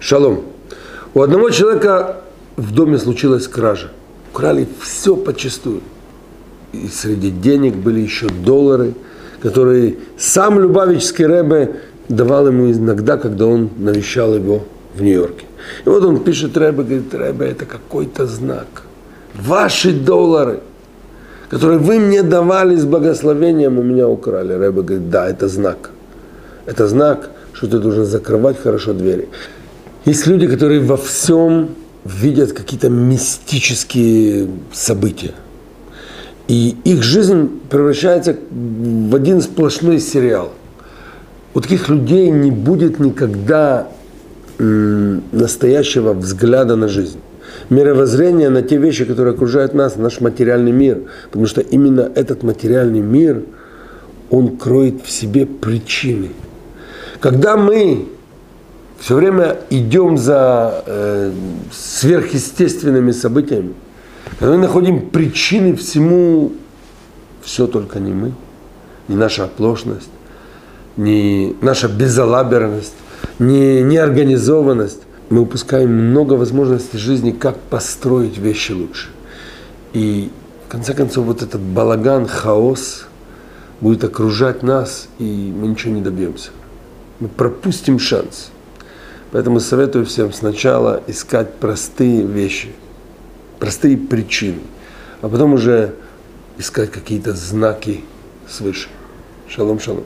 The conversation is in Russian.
Шалом. У одного человека в доме случилась кража. Украли все почистую. И среди денег были еще доллары, которые сам Любавичский Рэбе давал ему иногда, когда он навещал его в Нью-Йорке. И вот он пишет Рэбе, говорит, Рэбе, это какой-то знак. Ваши доллары, которые вы мне давали с благословением, у меня украли. Рэбе говорит, да, это знак. Это знак, что ты должен закрывать хорошо двери. Есть люди, которые во всем видят какие-то мистические события. И их жизнь превращается в один сплошной сериал. У таких людей не будет никогда настоящего взгляда на жизнь. Мировоззрение на те вещи, которые окружают нас, наш материальный мир. Потому что именно этот материальный мир, он кроет в себе причины. Когда мы все время идем за э, сверхъестественными событиями, когда мы находим причины всему, все только не мы, не наша оплошность, не наша безалаберность, не неорганизованность, мы упускаем много возможностей жизни, как построить вещи лучше. И в конце концов вот этот балаган, хаос будет окружать нас, и мы ничего не добьемся. Мы пропустим шанс – Поэтому советую всем сначала искать простые вещи, простые причины, а потом уже искать какие-то знаки свыше. Шалом, шалом.